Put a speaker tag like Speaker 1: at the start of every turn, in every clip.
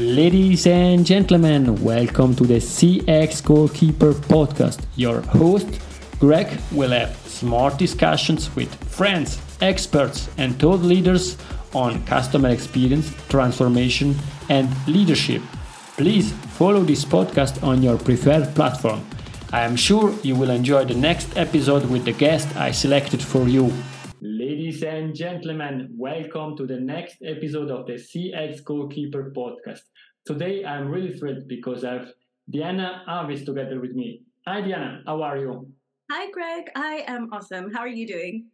Speaker 1: Ladies and gentlemen, welcome to the CX Goalkeeper podcast. Your host, Greg, will have smart discussions with friends, experts, and thought leaders on customer experience, transformation, and leadership. Please follow this podcast on your preferred platform. I am sure you will enjoy the next episode with the guest I selected for you. Ladies and gentlemen, welcome to the next episode of the CX Goalkeeper podcast. Today I'm really thrilled because I have Diana Avis together with me. Hi Diana, how are you?
Speaker 2: Hi Greg, I am awesome. How are you doing?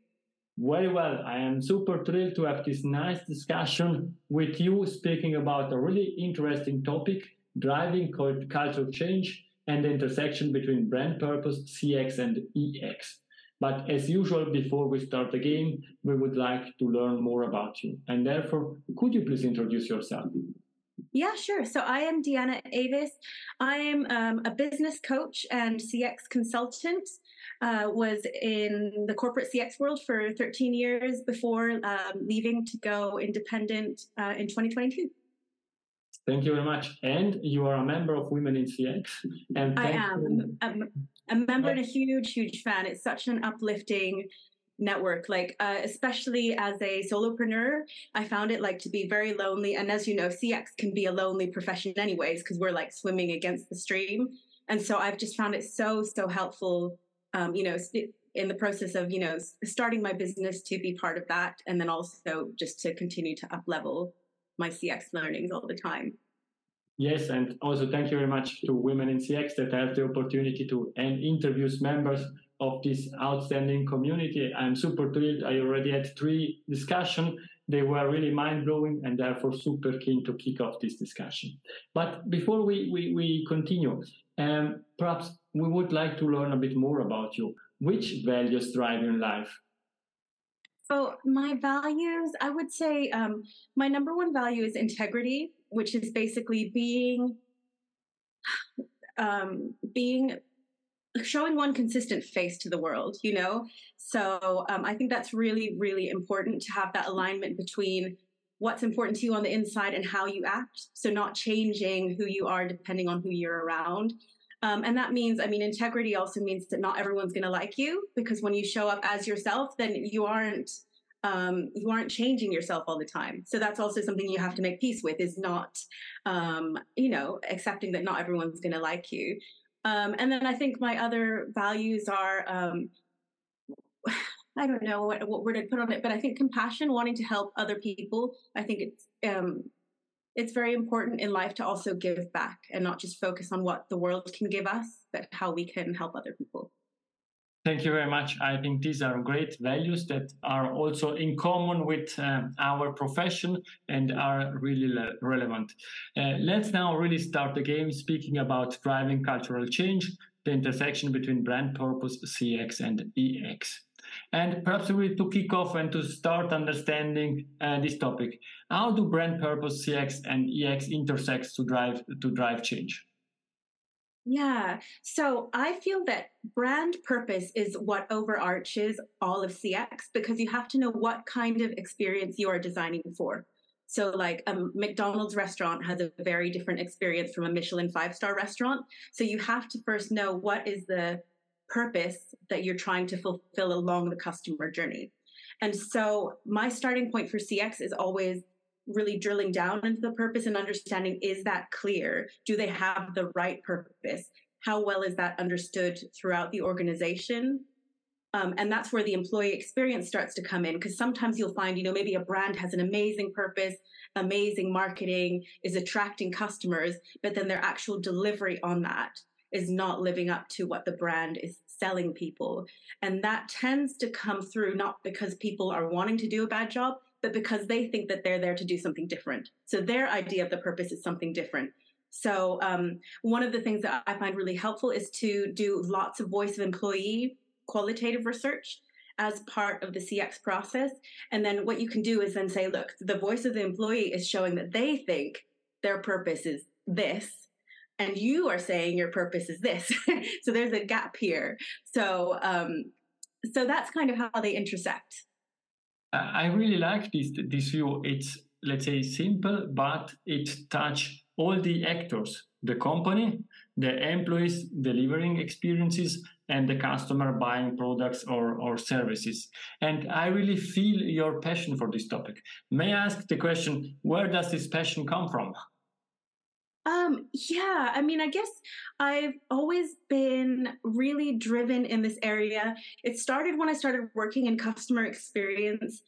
Speaker 1: Very well. I am super thrilled to have this nice discussion with you speaking about a really interesting topic driving cultural change and the intersection between brand purpose, CX, and EX. But as usual, before we start the game, we would like to learn more about you. And therefore, could you please introduce yourself?
Speaker 2: Yeah, sure. So I am DeAnna Avis. I am um, a business coach and CX consultant. Uh, was in the corporate CX world for 13 years before um, leaving to go independent uh, in 2022.
Speaker 1: Thank you very much. And you are a member of Women in CX.
Speaker 2: And I am. I'm a member and a huge, huge fan. It's such an uplifting network like uh, especially as a solopreneur i found it like to be very lonely and as you know cx can be a lonely profession anyways because we're like swimming against the stream and so i've just found it so so helpful um, you know in the process of you know starting my business to be part of that and then also just to continue to up level my CX learnings all the time.
Speaker 1: Yes, and also thank you very much to Women in CX that have the opportunity to and interviews members of this outstanding community. I'm super thrilled. I already had three discussions. They were really mind blowing and therefore super keen to kick off this discussion. But before we, we, we continue, um, perhaps we would like to learn a bit more about you. Which values drive your life?
Speaker 2: So my values, I would say um, my number one value is integrity, which is basically being um, being showing one consistent face to the world. You know, so um, I think that's really really important to have that alignment between what's important to you on the inside and how you act. So not changing who you are depending on who you're around. Um, and that means, I mean, integrity also means that not everyone's going to like you because when you show up as yourself, then you aren't um, you aren't changing yourself all the time. So that's also something you have to make peace with is not, um, you know, accepting that not everyone's going to like you. Um, and then I think my other values are, um, I don't know what, what word I'd put on it, but I think compassion, wanting to help other people. I think it's um, it's very important in life to also give back and not just focus on what the world can give us, but how we can help other people.
Speaker 1: Thank you very much. I think these are great values that are also in common with uh, our profession and are really le- relevant. Uh, let's now really start the game speaking about driving cultural change, the intersection between brand purpose, CX, and EX. And perhaps we to kick off and to start understanding uh, this topic. How do brand purpose, CX, and EX intersect to drive to drive change?
Speaker 2: Yeah. So I feel that brand purpose is what overarches all of CX because you have to know what kind of experience you are designing for. So, like a McDonald's restaurant has a very different experience from a Michelin five star restaurant. So, you have to first know what is the purpose that you're trying to fulfill along the customer journey. And so my starting point for CX is always really drilling down into the purpose and understanding is that clear? Do they have the right purpose? How well is that understood throughout the organization? Um, and that's where the employee experience starts to come in because sometimes you'll find, you know, maybe a brand has an amazing purpose, amazing marketing, is attracting customers, but then their actual delivery on that is not living up to what the brand is selling people. And that tends to come through not because people are wanting to do a bad job, but because they think that they're there to do something different. So their idea of the purpose is something different. So um, one of the things that I find really helpful is to do lots of voice of employee qualitative research as part of the CX process. And then what you can do is then say, look, the voice of the employee is showing that they think their purpose is this and you are saying your purpose is this. so there's a gap here. So um, so that's kind of how they intersect.
Speaker 1: I really like this this view. It's let's say, simple, but it touch all the actors, the company, the employees delivering experiences, and the customer buying products or, or services. And I really feel your passion for this topic. May I ask the question, where does this passion come from?
Speaker 2: Um, yeah, I mean, I guess I've always been really driven in this area. It started when I started working in customer experience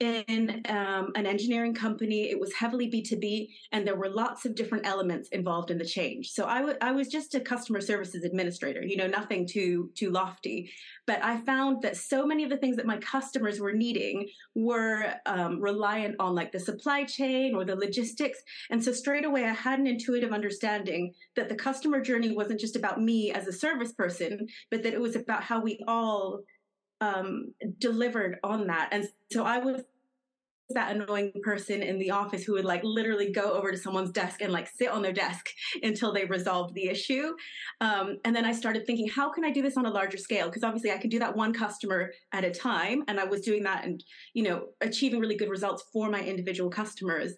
Speaker 2: in um, an engineering company. It was heavily B2B, and there were lots of different elements involved in the change. So I, w- I was just a customer services administrator, you know, nothing too, too lofty. But I found that so many of the things that my customers were needing were um, reliant on like the supply chain or the logistics. And so straight away, I had an intuitive understanding that the customer journey wasn't just about me as a service person, but that it was about how we all um, delivered on that. And so I was that annoying person in the office who would like literally go over to someone's desk and like sit on their desk until they resolved the issue. Um, and then I started thinking, how can I do this on a larger scale? Because obviously I could do that one customer at a time. And I was doing that and, you know, achieving really good results for my individual customers.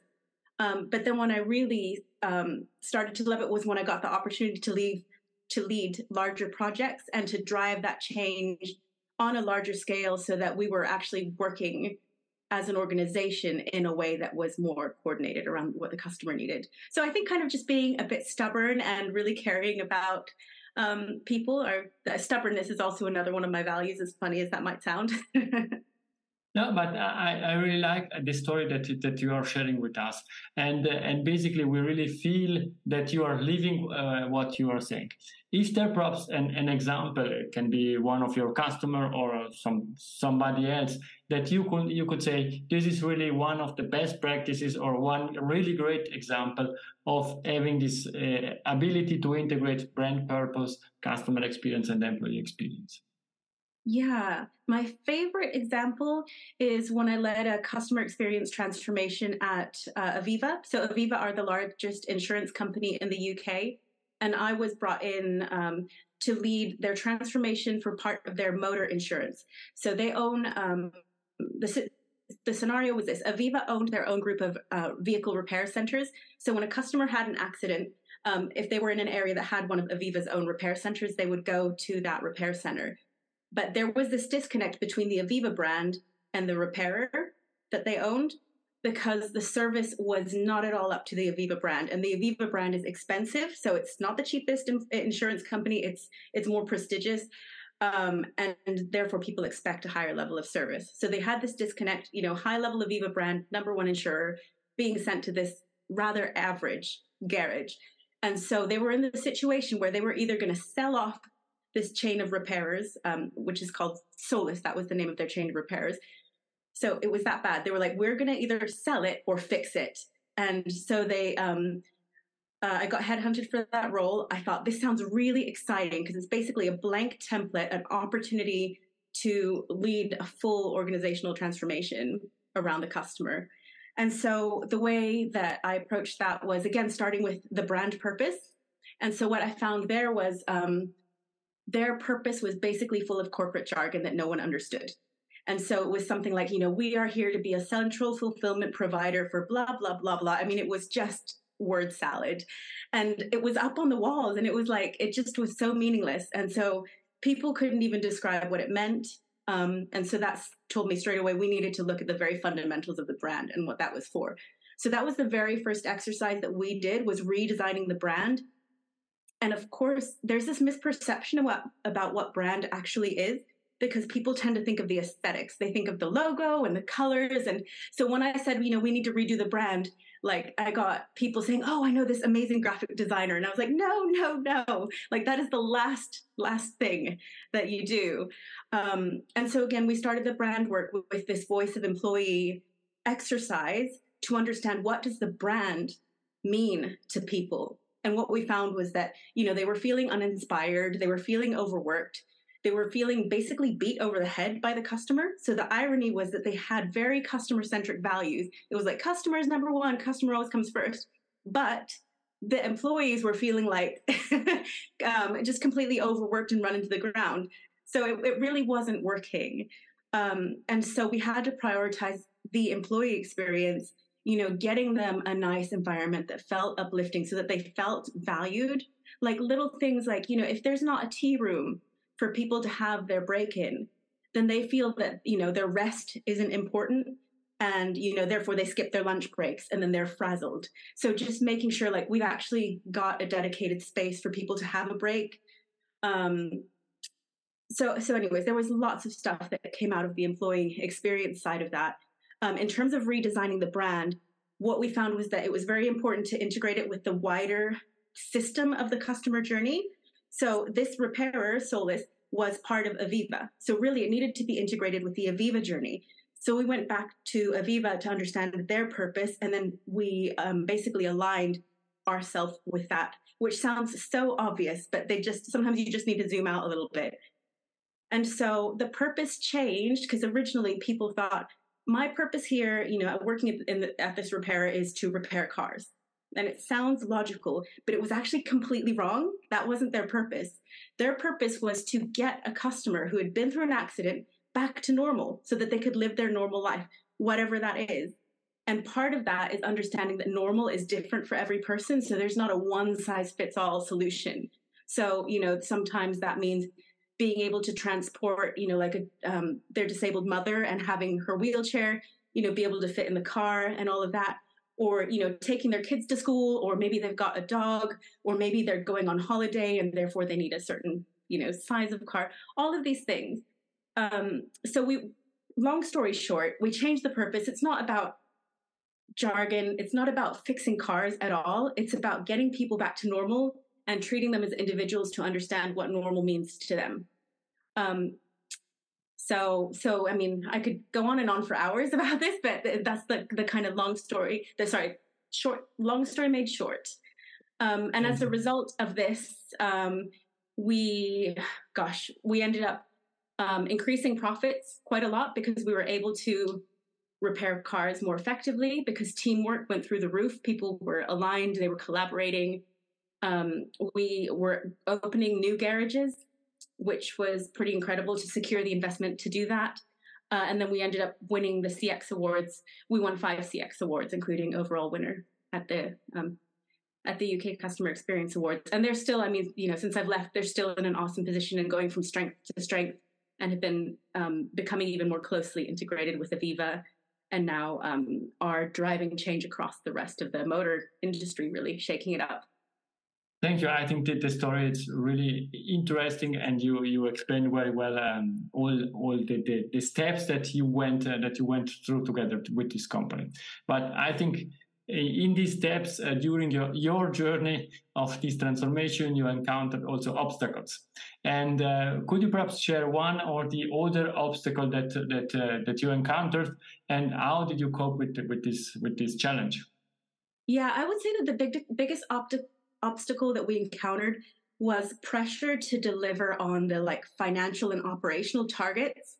Speaker 2: Um, but then when I really um, started to love it was when I got the opportunity to leave to lead larger projects and to drive that change on a larger scale so that we were actually working as an organization in a way that was more coordinated around what the customer needed. So I think kind of just being a bit stubborn and really caring about um, people or stubbornness is also another one of my values, as funny as that might sound.
Speaker 1: No, but I, I really like the story that that you are sharing with us, and uh, and basically we really feel that you are living uh, what you are saying. Is there perhaps an, an example? It can be one of your customer or some somebody else that you could you could say this is really one of the best practices or one really great example of having this uh, ability to integrate brand purpose, customer experience, and employee experience.
Speaker 2: Yeah, my favorite example is when I led a customer experience transformation at uh, Aviva. So, Aviva are the largest insurance company in the UK. And I was brought in um, to lead their transformation for part of their motor insurance. So, they own um, the, the scenario was this Aviva owned their own group of uh, vehicle repair centers. So, when a customer had an accident, um, if they were in an area that had one of Aviva's own repair centers, they would go to that repair center. But there was this disconnect between the Aviva brand and the repairer that they owned because the service was not at all up to the Aviva brand and the Aviva brand is expensive so it's not the cheapest insurance company. It's it's more prestigious um, and, and, therefore people expect a higher level of service. So they had this disconnect you know high level Aviva brand number one insurer being sent to this rather average garage. And so they were in the situation where they were either going to sell off this chain of repairers, um, which is called Solus. That was the name of their chain of repairers. So it was that bad. They were like, we're going to either sell it or fix it. And so they, um, uh, I got headhunted for that role. I thought this sounds really exciting because it's basically a blank template, an opportunity to lead a full organizational transformation around the customer. And so the way that I approached that was again starting with the brand purpose. And so what I found there was um, their purpose was basically full of corporate jargon that no one understood. And so it was something like, you know, we are here to be a central fulfillment provider for blah, blah, blah, blah. I mean, it was just word salad. And it was up on the walls and it was like, it just was so meaningless. And so people couldn't even describe what it meant. Um, and so that's told me straight away we needed to look at the very fundamentals of the brand and what that was for. So that was the very first exercise that we did was redesigning the brand and of course, there's this misperception about, about what brand actually is because people tend to think of the aesthetics. They think of the logo and the colors. And so when I said, you know, we need to redo the brand, like I got people saying, oh, I know this amazing graphic designer. And I was like, no, no, no. Like that is the last, last thing that you do. Um, and so again, we started the brand work with, with this voice of employee exercise to understand what does the brand mean to people and what we found was that, you know, they were feeling uninspired, they were feeling overworked, they were feeling basically beat over the head by the customer. So the irony was that they had very customer centric values. It was like customers number one, customer always comes first. But the employees were feeling like um, just completely overworked and run into the ground. So it, it really wasn't working. Um, and so we had to prioritize the employee experience you know, getting them a nice environment that felt uplifting so that they felt valued. Like little things like, you know, if there's not a tea room for people to have their break in, then they feel that, you know, their rest isn't important and you know therefore they skip their lunch breaks and then they're frazzled. So just making sure like we've actually got a dedicated space for people to have a break. Um so so anyways there was lots of stuff that came out of the employee experience side of that um, in terms of redesigning the brand, what we found was that it was very important to integrate it with the wider system of the customer journey. So this repairer, Solus, was part of Aviva. So really, it needed to be integrated with the Aviva journey. So we went back to Aviva to understand their purpose, and then we um, basically aligned ourselves with that, which sounds so obvious, but they just sometimes you just need to zoom out a little bit. And so the purpose changed because originally people thought my purpose here, you know, working in the, at this repair is to repair cars. And it sounds logical, but it was actually completely wrong. That wasn't their purpose. Their purpose was to get a customer who had been through an accident back to normal so that they could live their normal life, whatever that is. And part of that is understanding that normal is different for every person. So there's not a one size fits all solution. So, you know, sometimes that means being able to transport, you know, like a, um, their disabled mother and having her wheelchair, you know, be able to fit in the car and all of that. Or, you know, taking their kids to school, or maybe they've got a dog, or maybe they're going on holiday and therefore they need a certain, you know, size of car, all of these things. Um, so we, long story short, we changed the purpose. It's not about jargon. It's not about fixing cars at all. It's about getting people back to normal and treating them as individuals to understand what normal means to them. Um, so, so I mean, I could go on and on for hours about this, but that's the the kind of long story. The sorry, short long story made short. Um, and as a mm-hmm. result of this, um, we, gosh, we ended up um, increasing profits quite a lot because we were able to repair cars more effectively because teamwork went through the roof. People were aligned, they were collaborating, um, we were opening new garages, which was pretty incredible to secure the investment to do that. Uh, and then we ended up winning the CX awards. We won five CX awards, including overall winner at the um, at the UK Customer Experience Awards. And they're still, I mean, you know, since I've left, they're still in an awesome position and going from strength to strength, and have been um, becoming even more closely integrated with Aviva, and now um, are driving change across the rest of the motor industry, really shaking it up.
Speaker 1: Thank you. I think that the story is really interesting, and you you explained very well um, all all the, the, the, steps that you went uh, that you went through together with this company. But I think uh, in these steps uh, during your your journey of this transformation, you encountered also obstacles. And uh, could you perhaps share one or the other obstacle that that uh, that you encountered, and how did you cope with with this with this challenge?
Speaker 2: Yeah, I would say that the big, biggest obstacle obstacle that we encountered was pressure to deliver on the like financial and operational targets,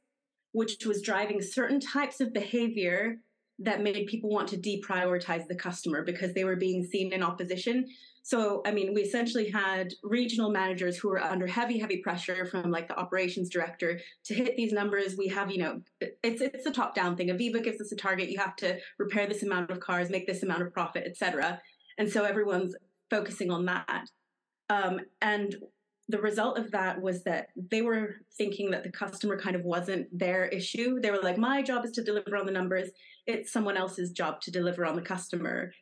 Speaker 2: which was driving certain types of behavior that made people want to deprioritize the customer because they were being seen in opposition. So, I mean, we essentially had regional managers who were under heavy, heavy pressure from like the operations director to hit these numbers. We have, you know, it's it's a top down thing. Aviva gives us a target. You have to repair this amount of cars, make this amount of profit, etc. And so everyone's focusing on that. Um, and the result of that was that they were thinking that the customer kind of wasn't their issue. They were like, my job is to deliver on the numbers. It's someone else's job to deliver on the customer.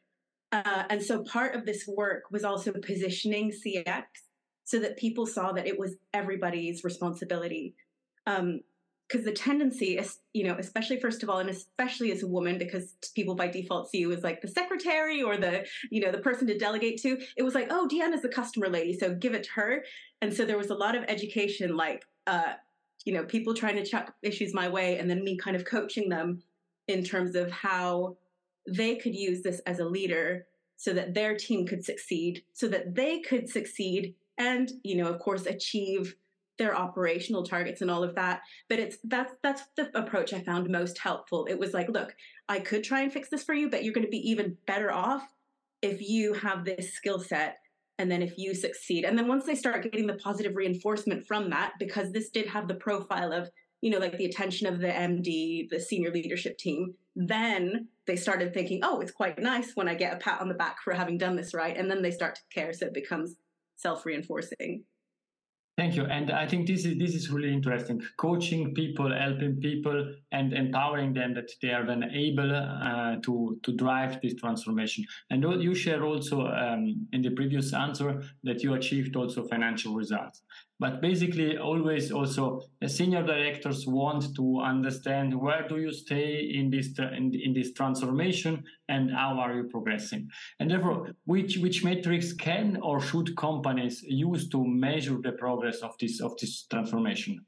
Speaker 2: Uh, and so part of this work was also positioning CX so that people saw that it was everybody's responsibility. Um, because the tendency is, you know, especially first of all, and especially as a woman, because people by default see you as like the secretary or the, you know, the person to delegate to. It was like, oh, DeAnna's the customer lady, so give it to her. And so there was a lot of education, like, uh, you know, people trying to chuck issues my way, and then me kind of coaching them in terms of how they could use this as a leader so that their team could succeed, so that they could succeed, and you know, of course, achieve their operational targets and all of that but it's that's that's the approach i found most helpful it was like look i could try and fix this for you but you're going to be even better off if you have this skill set and then if you succeed and then once they start getting the positive reinforcement from that because this did have the profile of you know like the attention of the md the senior leadership team then they started thinking, oh, it's quite nice when I get a pat on the back for having done this right. And then they start to care. So it becomes self reinforcing.
Speaker 1: Thank you. And I think this is this is really interesting. Coaching people, helping people, and empowering them that they are then able uh, to to drive this transformation. And you share also um, in the previous answer that you achieved also financial results. But basically, always also senior directors want to understand where do you stay in this in, in this transformation and how are you progressing. And therefore, which which metrics can or should companies use to measure the progress of this of this transformation?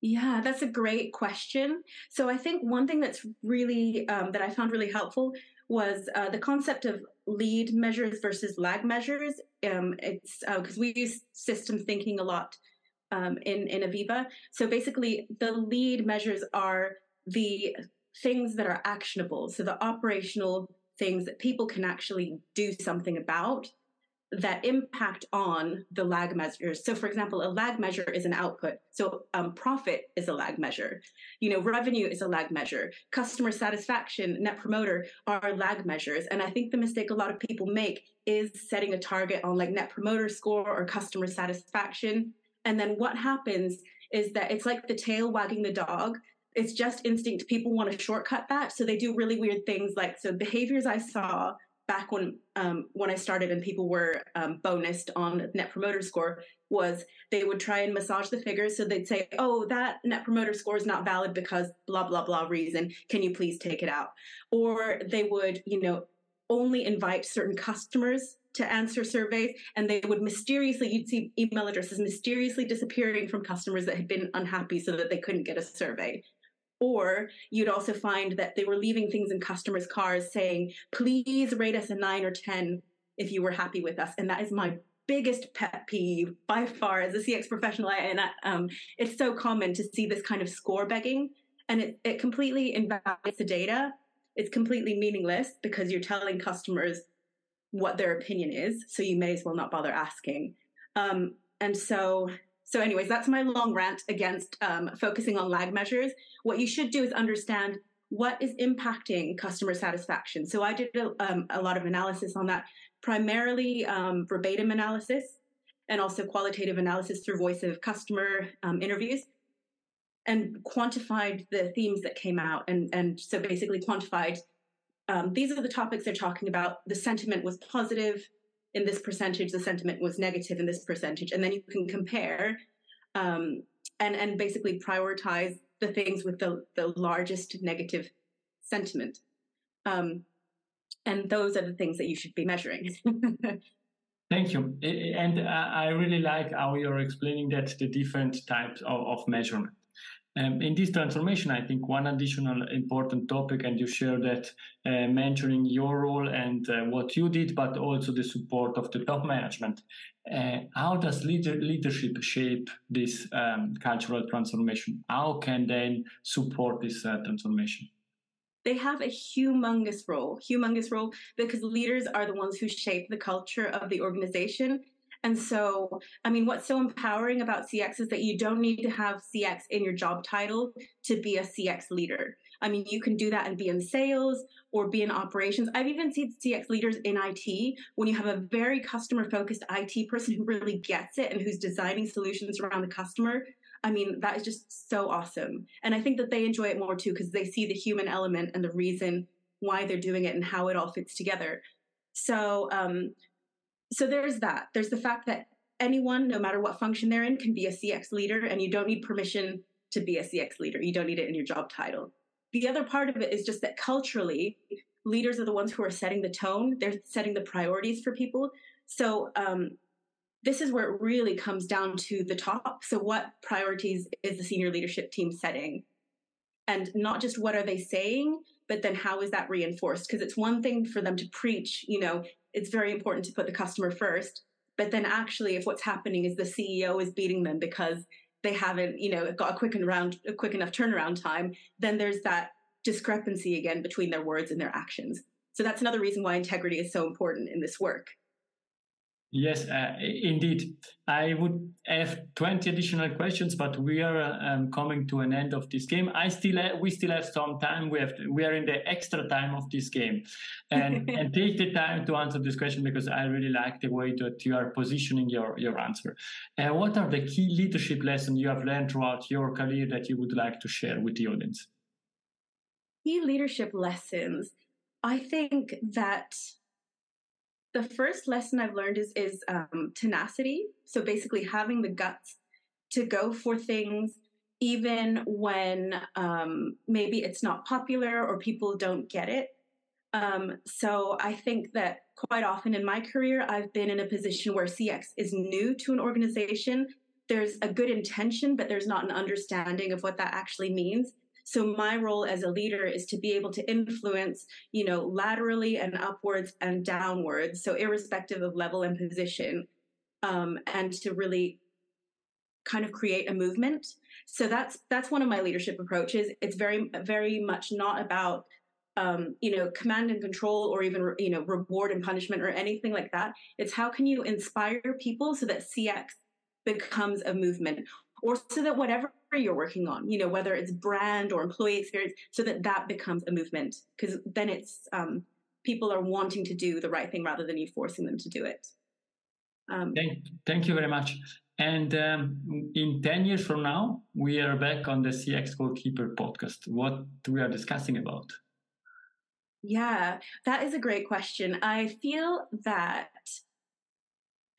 Speaker 2: Yeah, that's a great question. So I think one thing that's really um, that I found really helpful was uh, the concept of lead measures versus lag measures. Um, it's because uh, we use system thinking a lot um, in in Aviva. So basically, the lead measures are the things that are actionable. So the operational things that people can actually do something about that impact on the lag measures. So, for example, a lag measure is an output. So, um, profit is a lag measure. You know, revenue is a lag measure. Customer satisfaction, net promoter are lag measures. And I think the mistake a lot of people make is setting a target on like net promoter score or customer satisfaction. And then what happens is that it's like the tail wagging the dog. It's just instinct. People want to shortcut that. So they do really weird things like, so behaviors I saw back when um, when I started and people were um, bonused on Net Promoter Score was they would try and massage the figures. So they'd say, "Oh, that Net Promoter Score is not valid because blah blah blah reason. Can you please take it out?" Or they would, you know, only invite certain customers to answer surveys, and they would mysteriously you'd see email addresses mysteriously disappearing from customers that had been unhappy so that they couldn't get a survey. Or you'd also find that they were leaving things in customers' cars saying, please rate us a nine or 10 if you were happy with us. And that is my biggest pet peeve by far as a CX professional. And um, it's so common to see this kind of score begging and it, it completely invalidates the data. It's completely meaningless because you're telling customers what their opinion is. So you may as well not bother asking. Um, and so so, anyways, that's my long rant against um, focusing on lag measures. What you should do is understand what is impacting customer satisfaction. So, I did a, um, a lot of analysis on that, primarily um, verbatim analysis and also qualitative analysis through voice of customer um, interviews and quantified the themes that came out. And, and so, basically, quantified um, these are the topics they're talking about. The sentiment was positive in this percentage, the sentiment was negative in this percentage. And then you can compare um, and, and basically prioritize the things with the, the largest negative sentiment. Um, and those are the things that you should be measuring.
Speaker 1: Thank you. And I really like how you're explaining that the different types of, of measurement. Um, in this transformation, I think one additional important topic, and you share that uh, mentioning your role and uh, what you did, but also the support of the top management. Uh, how does leader, leadership shape this um, cultural transformation? How can they support this uh, transformation?
Speaker 2: They have a humongous role, humongous role, because leaders are the ones who shape the culture of the organization and so, I mean, what's so empowering about CX is that you don't need to have CX in your job title to be a CX leader. I mean, you can do that and be in sales or be in operations. I've even seen CX leaders in IT when you have a very customer focused IT person who really gets it and who's designing solutions around the customer. I mean, that is just so awesome. And I think that they enjoy it more too because they see the human element and the reason why they're doing it and how it all fits together. So, um, so there's that. There's the fact that anyone, no matter what function they're in, can be a CX leader, and you don't need permission to be a CX leader. You don't need it in your job title. The other part of it is just that culturally, leaders are the ones who are setting the tone. They're setting the priorities for people. So um, this is where it really comes down to the top. So what priorities is the senior leadership team setting? And not just what are they saying, but then how is that reinforced? Because it's one thing for them to preach, you know, it's very important to put the customer first. But then actually, if what's happening is the CEO is beating them because they haven't, you know, got a quick and round, a quick enough turnaround time, then there's that discrepancy again between their words and their actions. So that's another reason why integrity is so important in this work.
Speaker 1: Yes, uh, indeed. I would have 20 additional questions, but we are um, coming to an end of this game. I still have, we still have some time. We have to, we are in the extra time of this game, and and take the time to answer this question because I really like the way that you are positioning your your answer. Uh, what are the key leadership lessons you have learned throughout your career that you would like to share with the audience?
Speaker 2: Key leadership lessons. I think that the first lesson I've learned is is um, tenacity. So basically, having the guts to go for things even when um, maybe it's not popular or people don't get it. Um, so I think that quite often in my career, I've been in a position where CX is new to an organization. There's a good intention, but there's not an understanding of what that actually means. So my role as a leader is to be able to influence, you know, laterally and upwards and downwards. So irrespective of level and position, um, and to really kind of create a movement. So that's that's one of my leadership approaches. It's very very much not about um, you know command and control or even you know reward and punishment or anything like that. It's how can you inspire people so that CX becomes a movement or so that whatever you're working on, you know, whether it's brand or employee experience, so that that becomes a movement because then it's um, people are wanting to do the right thing rather than you forcing them to do it.
Speaker 1: Um, thank, thank you very much. And um, in 10 years from now, we are back on the CX Goalkeeper podcast. What we are discussing about?
Speaker 2: Yeah, that is a great question. I feel that,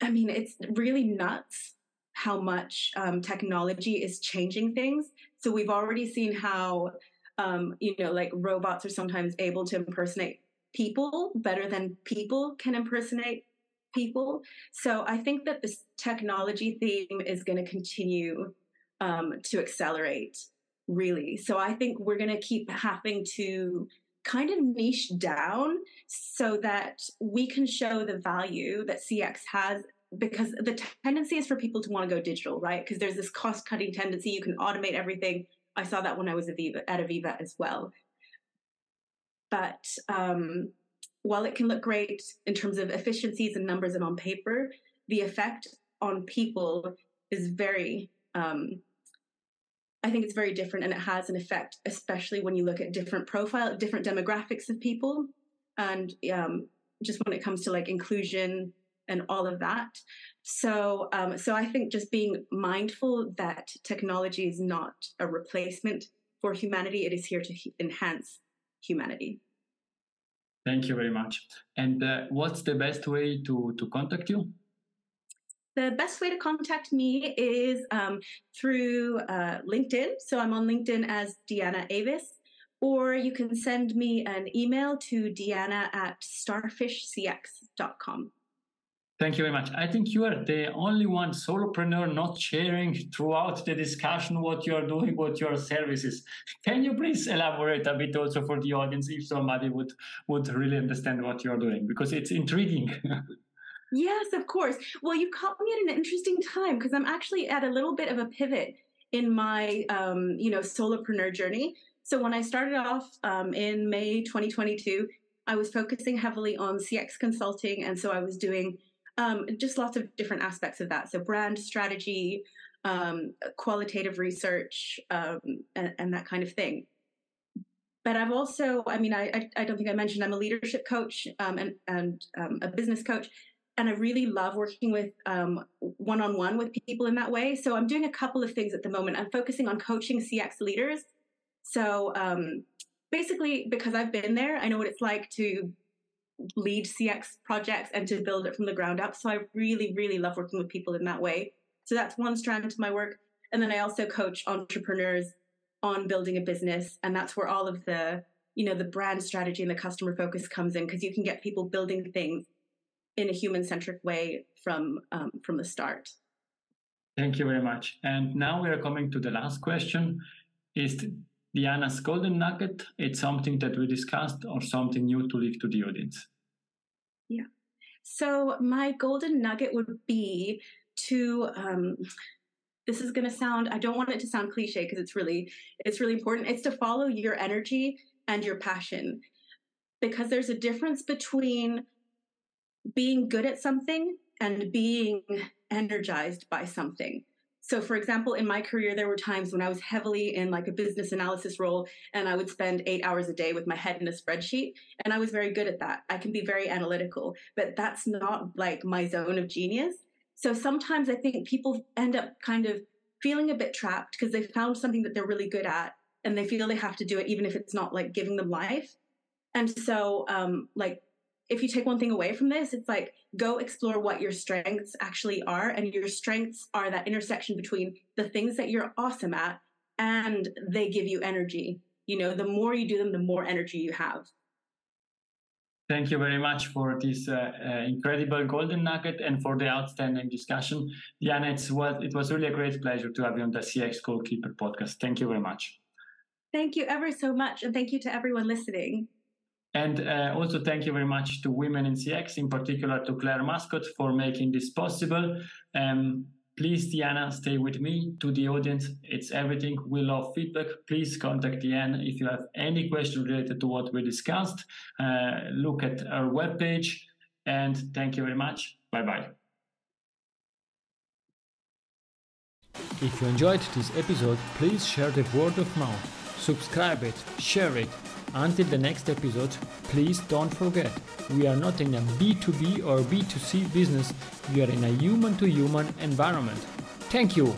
Speaker 2: I mean, it's really nuts how much um, technology is changing things. So we've already seen how, um, you know, like robots are sometimes able to impersonate people better than people can impersonate people. So I think that this technology theme is going to continue um, to accelerate, really. So I think we're going to keep having to kind of niche down so that we can show the value that CX has because the tendency is for people to want to go digital, right? Because there's this cost cutting tendency. You can automate everything. I saw that when I was Aviva, at Aviva as well. But um, while it can look great in terms of efficiencies and numbers and on paper, the effect on people is very, um, I think it's very different and it has an effect, especially when you look at different profile, different demographics of people. And um, just when it comes to like inclusion, and all of that. So, um, so I think just being mindful that technology is not a replacement for humanity; it is here to enhance humanity.
Speaker 1: Thank you very much. And uh, what's the best way to to contact you?
Speaker 2: The best way to contact me is um, through uh, LinkedIn. So I'm on LinkedIn as DeAnna Avis, or you can send me an email to deanna at starfishcx.com.
Speaker 1: Thank you very much. I think you are the only one solopreneur not sharing throughout the discussion what you are doing, what your services. Can you please elaborate a bit also for the audience if somebody would would really understand what you are doing because it's intriguing.
Speaker 2: yes, of course. Well, you caught me at an interesting time because I'm actually at a little bit of a pivot in my um, you know solopreneur journey. So when I started off um, in May 2022, I was focusing heavily on CX consulting, and so I was doing um, just lots of different aspects of that. So brand strategy, um, qualitative research, um, and, and, that kind of thing. But I've also, I mean, I, I, don't think I mentioned I'm a leadership coach um, and, and um, a business coach. And I really love working with one on one with people in that way. So I'm doing a couple of things at the moment. I'm focusing on coaching CX leaders. So um, basically, because I've been there, I know what it's like to lead CX projects and to build it from the ground up. So I really, really love working with people in that way. So that's one strand to my work. And then I also coach entrepreneurs on building a business. And that's where all of the, you know, the brand strategy and the customer focus comes in because you can get people building things in a human centric way from um, from the start.
Speaker 1: Thank you very much. And now we are coming to the last question. Is DeAnna's golden nugget, it's something that we discussed or something new to leave to the audience?
Speaker 2: Yeah. So my golden nugget would be to um, this is going to sound i don't want it to sound cliche because it's really it's really important it's to follow your energy and your passion because there's a difference between being good at something and being energized by something. So, for example, in my career, there were times when I was heavily in like a business analysis role and I would spend eight hours a day with my head in a spreadsheet. And I was very good at that. I can be very analytical, but that's not like my zone of genius. So sometimes I think people end up kind of feeling a bit trapped because they found something that they're really good at and they feel they have to do it even if it's not like giving them life. And so, um, like, if you take one thing away from this, it's like go explore what your strengths actually are. And your strengths are that intersection between the things that you're awesome at and they give you energy. You know, the more you do them, the more energy you have.
Speaker 1: Thank you very much for this uh, uh, incredible golden nugget and for the outstanding discussion. Diana, it's what, it was really a great pleasure to have you on the CX Goalkeeper podcast. Thank you very much.
Speaker 2: Thank you ever so much. And thank you to everyone listening.
Speaker 1: And uh, also thank you very much to Women in CX, in particular to Claire Mascott for making this possible. Um, please, Diana, stay with me. To the audience, it's everything. We love feedback. Please contact Diana if you have any question related to what we discussed. Uh, look at our webpage. And thank you very much. Bye bye. If you enjoyed this episode, please share the word of mouth, subscribe it, share it until the next episode, please don't forget, we are not in a B2B or B2C business, we are in a human to human environment. Thank you!